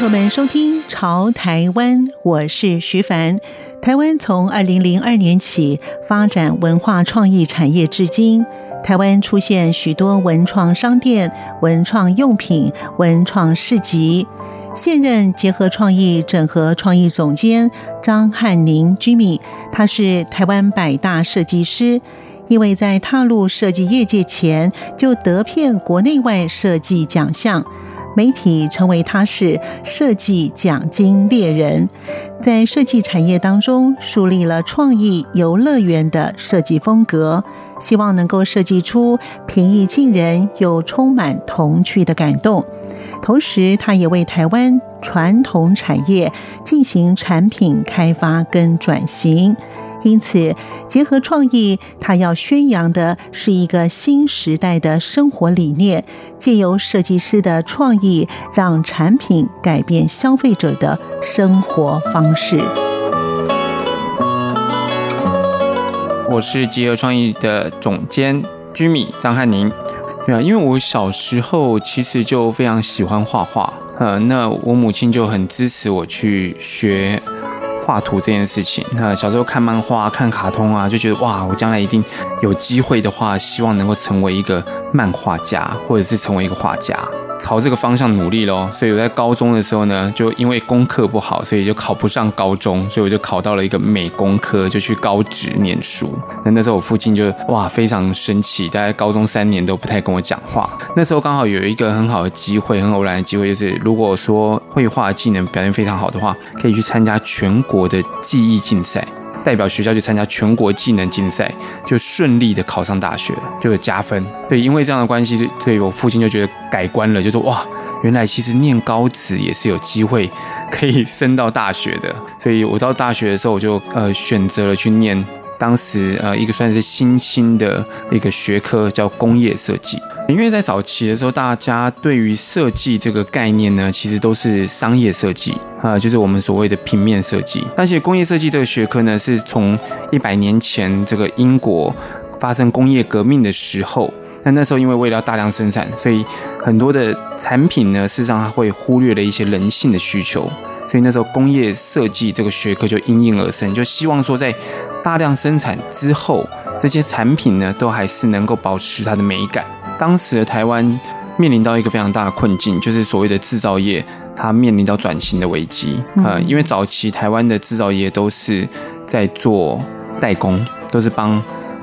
朋友们收听《潮台湾》，我是徐凡。台湾从二零零二年起发展文化创意产业至今，台湾出现许多文创商店、文创用品、文创市集。现任结合创意整合创意总监张汉宁 Jimmy，他是台湾百大设计师，因为在踏入设计业界前就得片国内外设计奖项。媒体称为他是设计奖金猎人，在设计产业当中树立了创意游乐园的设计风格，希望能够设计出平易近人又充满童趣的感动。同时，他也为台湾传统产业进行产品开发跟转型。因此，结合创意，他要宣扬的是一个新时代的生活理念，借由设计师的创意，让产品改变消费者的生活方式。我是结合创意的总监居米张汉宁。对啊，因为我小时候其实就非常喜欢画画，呃，那我母亲就很支持我去学。画图这件事情，那小时候看漫画、看卡通啊，就觉得哇，我将来一定有机会的话，希望能够成为一个漫画家，或者是成为一个画家。朝这个方向努力咯，所以我在高中的时候呢，就因为功课不好，所以就考不上高中，所以我就考到了一个美工科，就去高职念书。那那时候我父亲就哇非常生气，大概高中三年都不太跟我讲话。那时候刚好有一个很好的机会，很偶然的机会，就是如果说绘画技能表现非常好的话，可以去参加全国的技艺竞赛。代表学校去参加全国技能竞赛，就顺利的考上大学，就有加分。对，因为这样的关系，所以我父亲就觉得改观了，就说哇，原来其实念高职也是有机会可以升到大学的。所以我到大学的时候，我就呃选择了去念。当时呃，一个算是新兴的一个学科叫工业设计，因为在早期的时候，大家对于设计这个概念呢，其实都是商业设计啊，就是我们所谓的平面设计。但是工业设计这个学科呢，是从一百年前这个英国发生工业革命的时候，那那时候因为为了要大量生产，所以很多的产品呢，事实上它会忽略了一些人性的需求。所以那时候工业设计这个学科就应运而生，就希望说在大量生产之后，这些产品呢都还是能够保持它的美感。当时的台湾面临到一个非常大的困境，就是所谓的制造业它面临到转型的危机啊，因为早期台湾的制造业都是在做代工，都是帮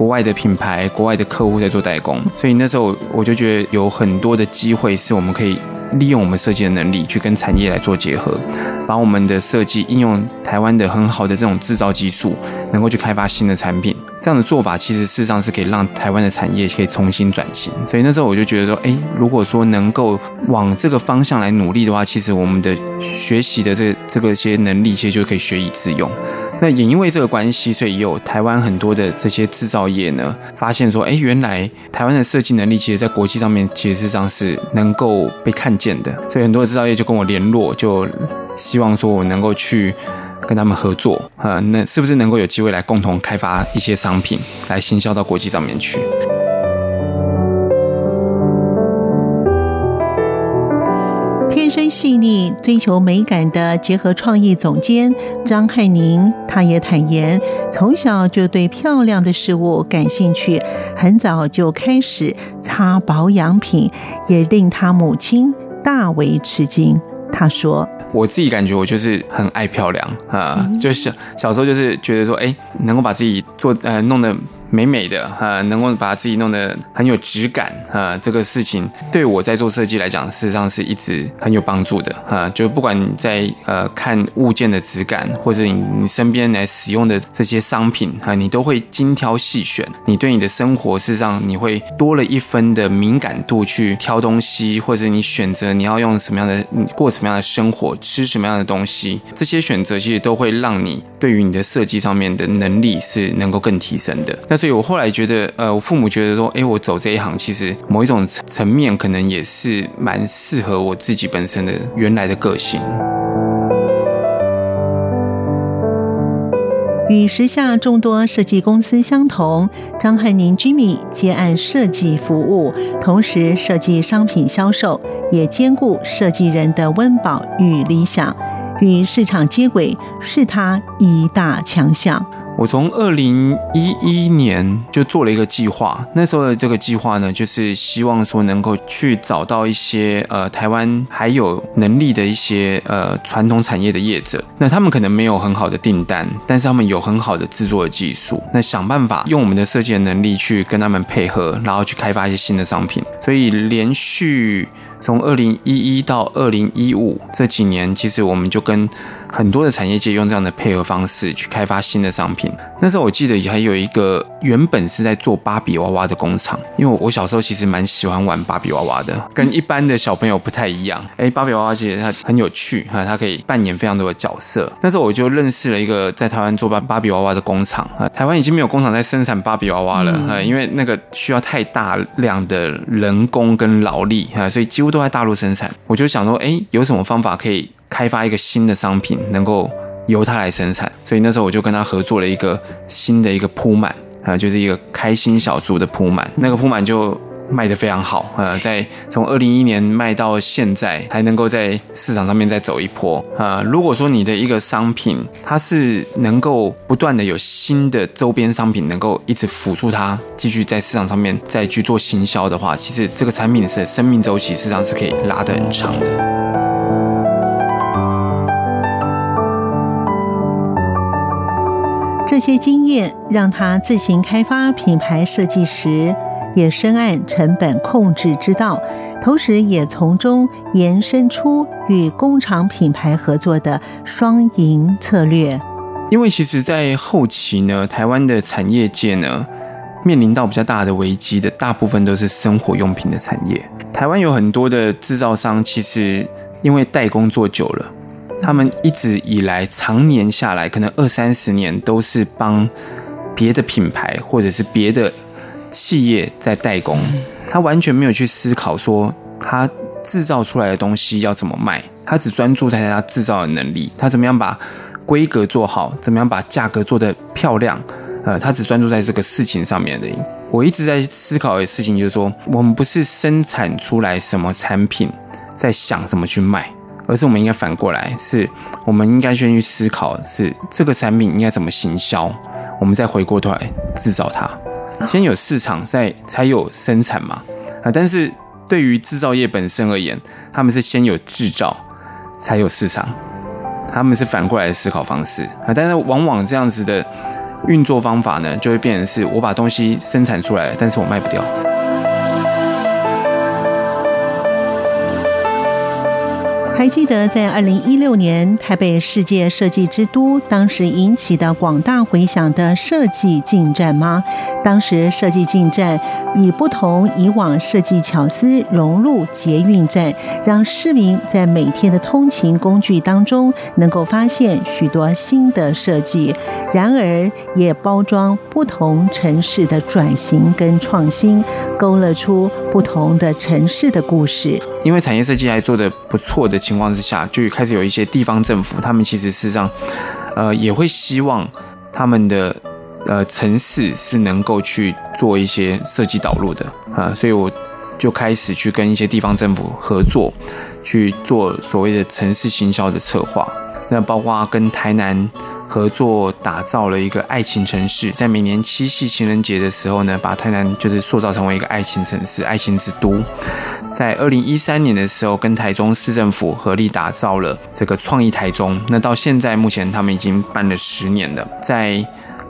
国外的品牌、国外的客户在做代工，所以那时候我就觉得有很多的机会是我们可以。利用我们设计的能力去跟产业来做结合，把我们的设计应用台湾的很好的这种制造技术，能够去开发新的产品。这样的做法其实事实上是可以让台湾的产业可以重新转型。所以那时候我就觉得说，哎，如果说能够往这个方向来努力的话，其实我们的学习的这这个些能力，其实就可以学以致用。那也因为这个关系，所以也有台湾很多的这些制造业呢，发现说，哎，原来台湾的设计能力，其实在国际上面，其实事实上是能够被看见的。所以很多制造业就跟我联络，就希望说我能够去跟他们合作啊，那是不是能够有机会来共同开发一些商品，来行销到国际上面去？天生细腻、追求美感的结合创意总监张汉宁，他也坦言，从小就对漂亮的事物感兴趣，很早就开始擦保养品，也令他母亲大为吃惊。他说：“我自己感觉我就是很爱漂亮啊，就是小时候就是觉得说，哎，能够把自己做呃弄得美美的啊，能够把自己弄得很有质感啊，这个事情对我在做设计来讲，事实上是一直很有帮助的啊。就不管你在呃看物件的质感，或者你你身边来使用的这些商品啊，你都会精挑细选。你对你的生活，事实上你会多了一分的敏感度去挑东西，或者你选择你要用什么样的过什么样的生活，吃什么样的东西，这些选择其实都会让你对于你的设计上面的能力是能够更提升的。那所以我后来觉得，呃，我父母觉得说，哎，我走这一行，其实某一种层面可能也是蛮适合我自己本身的原来的个性。与时下众多设计公司相同，张汉宁 Jimmy 接案设计服务，同时设计商品销售，也兼顾设计人的温饱与理想，与市场接轨是他一大强项。我从二零一一年就做了一个计划，那时候的这个计划呢，就是希望说能够去找到一些呃台湾还有能力的一些呃传统产业的业者，那他们可能没有很好的订单，但是他们有很好的制作的技术，那想办法用我们的设计的能力去跟他们配合，然后去开发一些新的商品，所以连续。从二零一一到二零一五这几年，其实我们就跟很多的产业界用这样的配合方式去开发新的商品。那时候我记得还有一个原本是在做芭比娃娃的工厂，因为我小时候其实蛮喜欢玩芭比娃娃的，跟一般的小朋友不太一样。哎，芭比娃娃其实它很有趣哈，它可以扮演非常多的角色。那时候我就认识了一个在台湾做芭芭比娃娃的工厂啊，台湾已经没有工厂在生产芭比娃娃了啊，因为那个需要太大量的人工跟劳力啊，所以几乎。都在大陆生产，我就想说，哎，有什么方法可以开发一个新的商品，能够由他来生产？所以那时候我就跟他合作了一个新的一个铺满啊，就是一个开心小猪的铺满，那个铺满就。卖得非常好，呃，在从二零一一年卖到现在，还能够在市场上面再走一波，呃，如果说你的一个商品，它是能够不断的有新的周边商品，能够一直辅助它继续在市场上面再去做行销的话，其实这个产品的生命周期实际上是可以拉得很长的。这些经验让他自行开发品牌设计时，也深谙成本控制之道，同时也从中延伸出与工厂品牌合作的双赢策略。因为其实，在后期呢，台湾的产业界呢，面临到比较大的危机的，大部分都是生活用品的产业。台湾有很多的制造商，其实因为代工做久了，他们一直以来常年下来，可能二三十年都是帮别的品牌或者是别的。企业在代工，他完全没有去思考说他制造出来的东西要怎么卖，他只专注在他制造的能力，他怎么样把规格做好，怎么样把价格做得漂亮，呃，他只专注在这个事情上面的。我一直在思考的事情就是说，我们不是生产出来什么产品，在想怎么去卖，而是我们应该反过来，是我们应该先去思考是这个产品应该怎么行销，我们再回过头来制造它。先有市场，再才有生产嘛，啊！但是对于制造业本身而言，他们是先有制造，才有市场，他们是反过来的思考方式啊！但是往往这样子的运作方法呢，就会变成是我把东西生产出来，但是我卖不掉。还记得在二零一六年台北世界设计之都，当时引起的广大回响的设计进站吗？当时设计进站以不同以往设计巧思融入捷运站，让市民在每天的通勤工具当中能够发现许多新的设计。然而，也包装不同城市的转型跟创新，勾勒出不同的城市的故事。因为产业设计还做得不错的。情况之下，就开始有一些地方政府，他们其实事实上，呃，也会希望他们的呃城市是能够去做一些设计导入的啊，所以我就开始去跟一些地方政府合作，去做所谓的城市行销的策划。那包括跟台南合作打造了一个爱情城市，在每年七夕情人节的时候呢，把台南就是塑造成为一个爱情城市、爱情之都。在二零一三年的时候，跟台中市政府合力打造了这个创意台中。那到现在目前他们已经办了十年了。在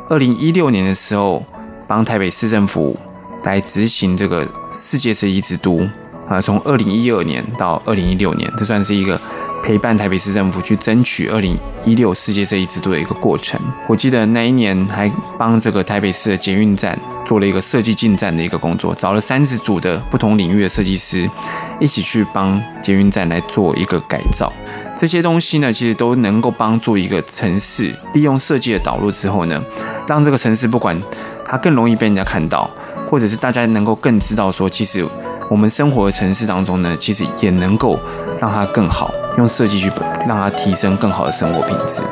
二零一六年的时候，帮台北市政府来执行这个世界设计之都啊，从二零一二年到二零一六年，这算是一个。陪伴台北市政府去争取二零一六世界设计之都的一个过程。我记得那一年还帮这个台北市的捷运站做了一个设计进站的一个工作，找了三十组的不同领域的设计师一起去帮捷运站来做一个改造。这些东西呢，其实都能够帮助一个城市利用设计的导入之后呢，让这个城市不管它更容易被人家看到，或者是大家能够更知道说，其实我们生活的城市当中呢，其实也能够让它更好。用设计去让它提升更好的生活品质。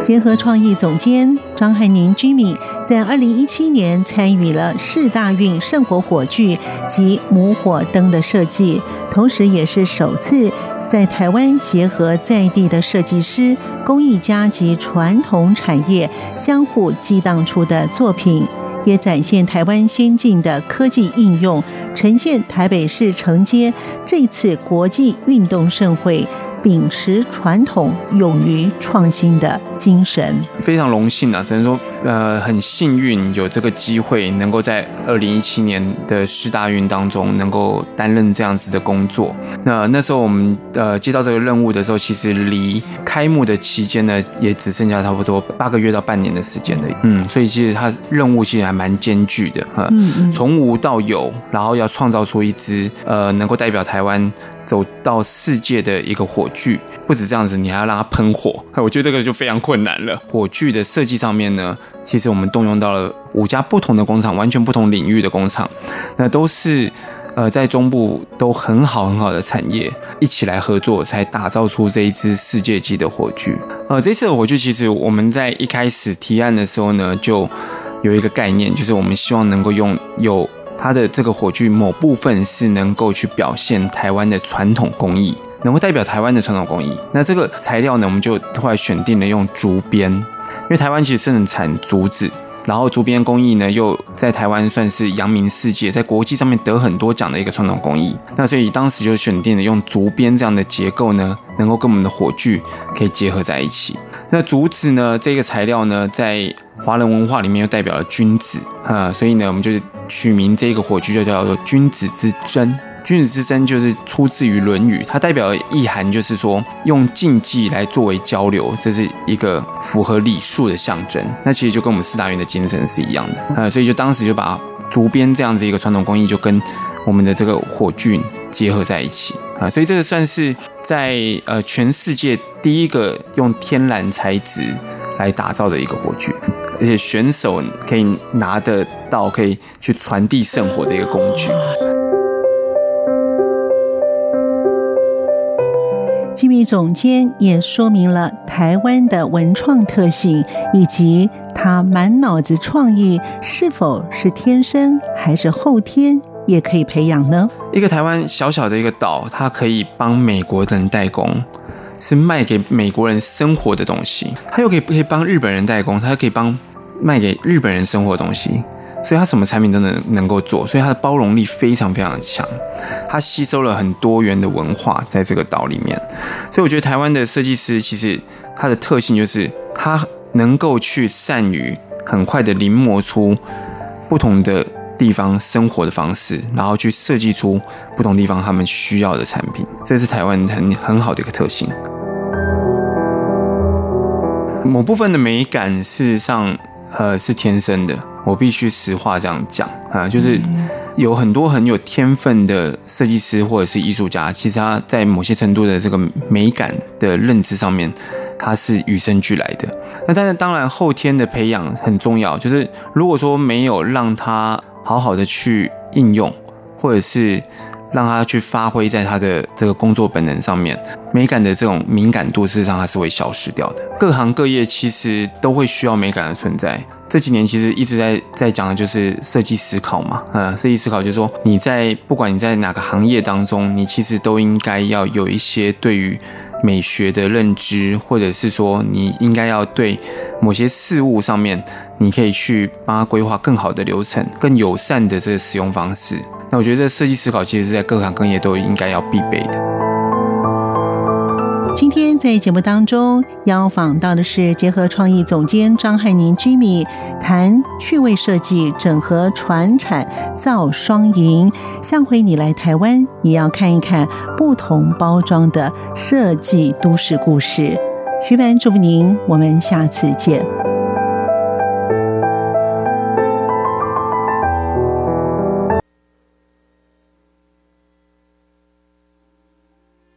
结合创意总监张汉宁 Jimmy 在二零一七年参与了四大运圣火火炬及母火灯的设计，同时也是首次在台湾结合在地的设计师、工艺家及传统产业相互激荡出的作品。也展现台湾先进的科技应用，呈现台北市承接这次国际运动盛会。秉持传统、勇于创新的精神，非常荣幸啊！只能说，呃，很幸运有这个机会，能够在二零一七年的世大运当中，能够担任这样子的工作。那那时候我们呃接到这个任务的时候，其实离开幕的期间呢，也只剩下差不多八个月到半年的时间了。嗯，所以其实它任务其实还蛮艰巨的哈。嗯嗯。从无到有，然后要创造出一支呃能够代表台湾。走到世界的一个火炬，不止这样子，你还要让它喷火，我觉得这个就非常困难了。火炬的设计上面呢，其实我们动用到了五家不同的工厂，完全不同领域的工厂，那都是呃在中部都很好很好的产业一起来合作，才打造出这一支世界级的火炬。呃，这次的火炬其实我们在一开始提案的时候呢，就有一个概念，就是我们希望能够用有。它的这个火炬某部分是能够去表现台湾的传统工艺，能够代表台湾的传统工艺。那这个材料呢，我们就后来选定了用竹编，因为台湾其实盛产竹子，然后竹编工艺呢又在台湾算是扬名世界，在国际上面得很多奖的一个传统工艺。那所以当时就选定了用竹编这样的结构呢，能够跟我们的火炬可以结合在一起。那竹子呢，这个材料呢，在华人文化里面又代表了君子啊，所以呢，我们就。取名这个火炬就叫做“君子之争”。君子之争就是出自于《论语》，它代表的意涵就是说，用禁忌来作为交流，这是一个符合礼数的象征。那其实就跟我们四大运的精神是一样的啊，所以就当时就把竹编这样子一个传统工艺，就跟我们的这个火炬结合在一起啊，所以这个算是在呃全世界第一个用天然材质来打造的一个火炬。而且选手可以拿得到，可以去传递圣火的一个工具。机密总监也说明了台湾的文创特性，以及他满脑子创意是否是天生还是后天也可以培养呢？一个台湾小小的一个岛，它可以帮美国人代工，是卖给美国人生活的东西；它又可以可以帮日本人代工，它又可以帮。卖给日本人生活的东西，所以他什么产品都能能够做，所以他的包容力非常非常的强。他吸收了很多元的文化在这个岛里面，所以我觉得台湾的设计师其实他的特性就是他能够去善于很快的临摹出不同的地方生活的方式，然后去设计出不同地方他们需要的产品，这是台湾很很好的一个特性。某部分的美感，事实上。呃，是天生的，我必须实话这样讲啊，就是有很多很有天分的设计师或者是艺术家，其实他在某些程度的这个美感的认知上面，他是与生俱来的。那但是当然后天的培养很重要，就是如果说没有让他好好的去应用，或者是。让他去发挥在他的这个工作本能上面，美感的这种敏感度，事实上它是会消失掉的。各行各业其实都会需要美感的存在。这几年其实一直在在讲的就是设计思考嘛，嗯，设计思考就是说你在不管你在哪个行业当中，你其实都应该要有一些对于美学的认知，或者是说你应该要对某些事物上面，你可以去帮他规划更好的流程，更友善的这个使用方式。那我觉得这设计思考其实是在各行各业都应该要必备的。今天在节目当中邀访到的是结合创意总监张汉宁 Jimmy，谈趣味设计整合传产造双赢。下回你来台湾也要看一看不同包装的设计都市故事。徐凡祝福您，我们下次见。